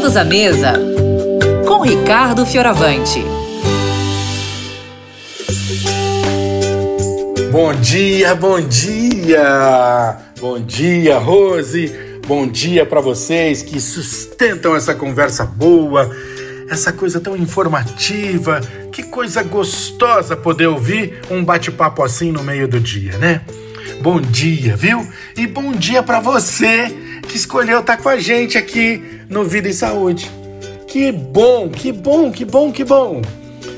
Todos à mesa com Ricardo Fioravante. Bom dia, bom dia! Bom dia, Rose! Bom dia para vocês que sustentam essa conversa boa, essa coisa tão informativa. Que coisa gostosa poder ouvir um bate-papo assim no meio do dia, né? Bom dia, viu? E bom dia para você que escolheu estar tá com a gente aqui no Vida e Saúde. Que bom, que bom, que bom, que bom.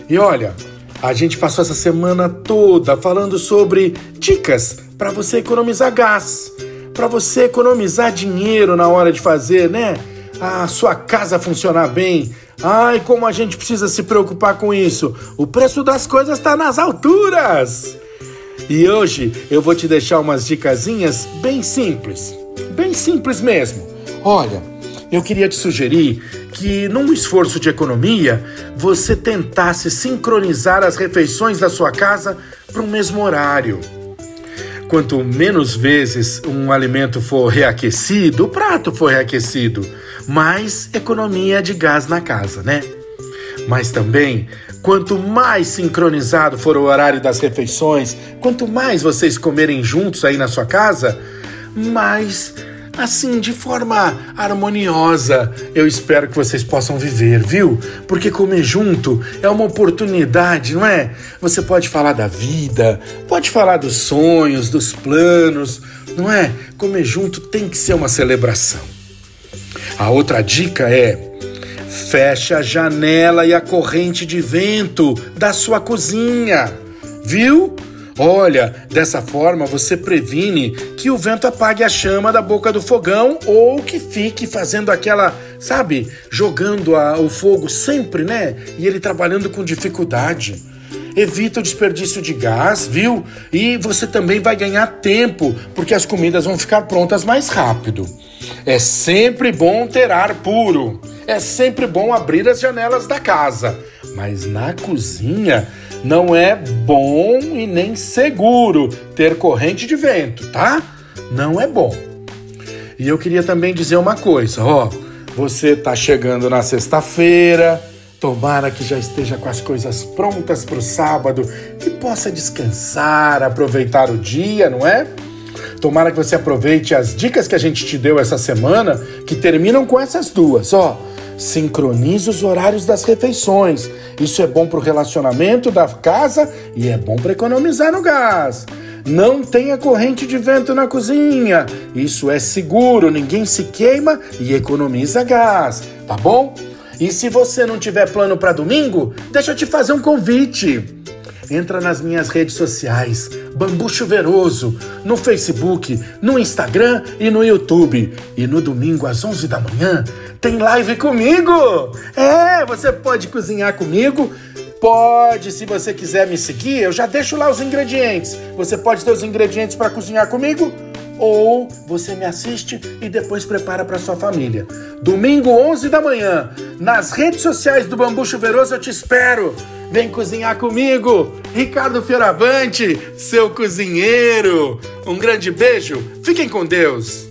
E olha, a gente passou essa semana toda falando sobre dicas para você economizar gás, para você economizar dinheiro na hora de fazer, né? A sua casa funcionar bem. Ai, como a gente precisa se preocupar com isso. O preço das coisas está nas alturas. E hoje eu vou te deixar umas dicasinhas bem simples. Bem simples mesmo. Olha, eu queria te sugerir que, num esforço de economia, você tentasse sincronizar as refeições da sua casa para o mesmo horário. Quanto menos vezes um alimento for reaquecido, o prato for reaquecido, mais economia de gás na casa, né? Mas também, quanto mais sincronizado for o horário das refeições, quanto mais vocês comerem juntos aí na sua casa, mais assim, de forma harmoniosa, eu espero que vocês possam viver, viu? Porque comer junto é uma oportunidade, não é? Você pode falar da vida, pode falar dos sonhos, dos planos, não é? Comer junto tem que ser uma celebração. A outra dica é feche a janela e a corrente de vento da sua cozinha, viu? Olha, dessa forma você previne que o vento apague a chama da boca do fogão ou que fique fazendo aquela, sabe, jogando a, o fogo sempre, né? E ele trabalhando com dificuldade. Evita o desperdício de gás, viu? E você também vai ganhar tempo, porque as comidas vão ficar prontas mais rápido. É sempre bom ter ar puro. É sempre bom abrir as janelas da casa. Mas na cozinha não é bom e nem seguro ter corrente de vento, tá? Não é bom. E eu queria também dizer uma coisa, ó. Você tá chegando na sexta-feira, tomara que já esteja com as coisas prontas para o sábado, que possa descansar, aproveitar o dia, não é? Tomara que você aproveite as dicas que a gente te deu essa semana, que terminam com essas duas, ó Sincronize os horários das refeições. Isso é bom para o relacionamento da casa e é bom para economizar no gás. Não tenha corrente de vento na cozinha. Isso é seguro, ninguém se queima e economiza gás, tá bom? E se você não tiver plano para domingo, deixa eu te fazer um convite entra nas minhas redes sociais, Bambu Chuveiroso, no Facebook, no Instagram e no YouTube. E no domingo às 11 da manhã tem live comigo. É, você pode cozinhar comigo. Pode, se você quiser me seguir, eu já deixo lá os ingredientes. Você pode ter os ingredientes para cozinhar comigo ou você me assiste e depois prepara para sua família. Domingo 11 da manhã, nas redes sociais do Bambu Chuveiroso eu te espero. Vem cozinhar comigo, Ricardo Fioravante, seu cozinheiro. Um grande beijo, fiquem com Deus.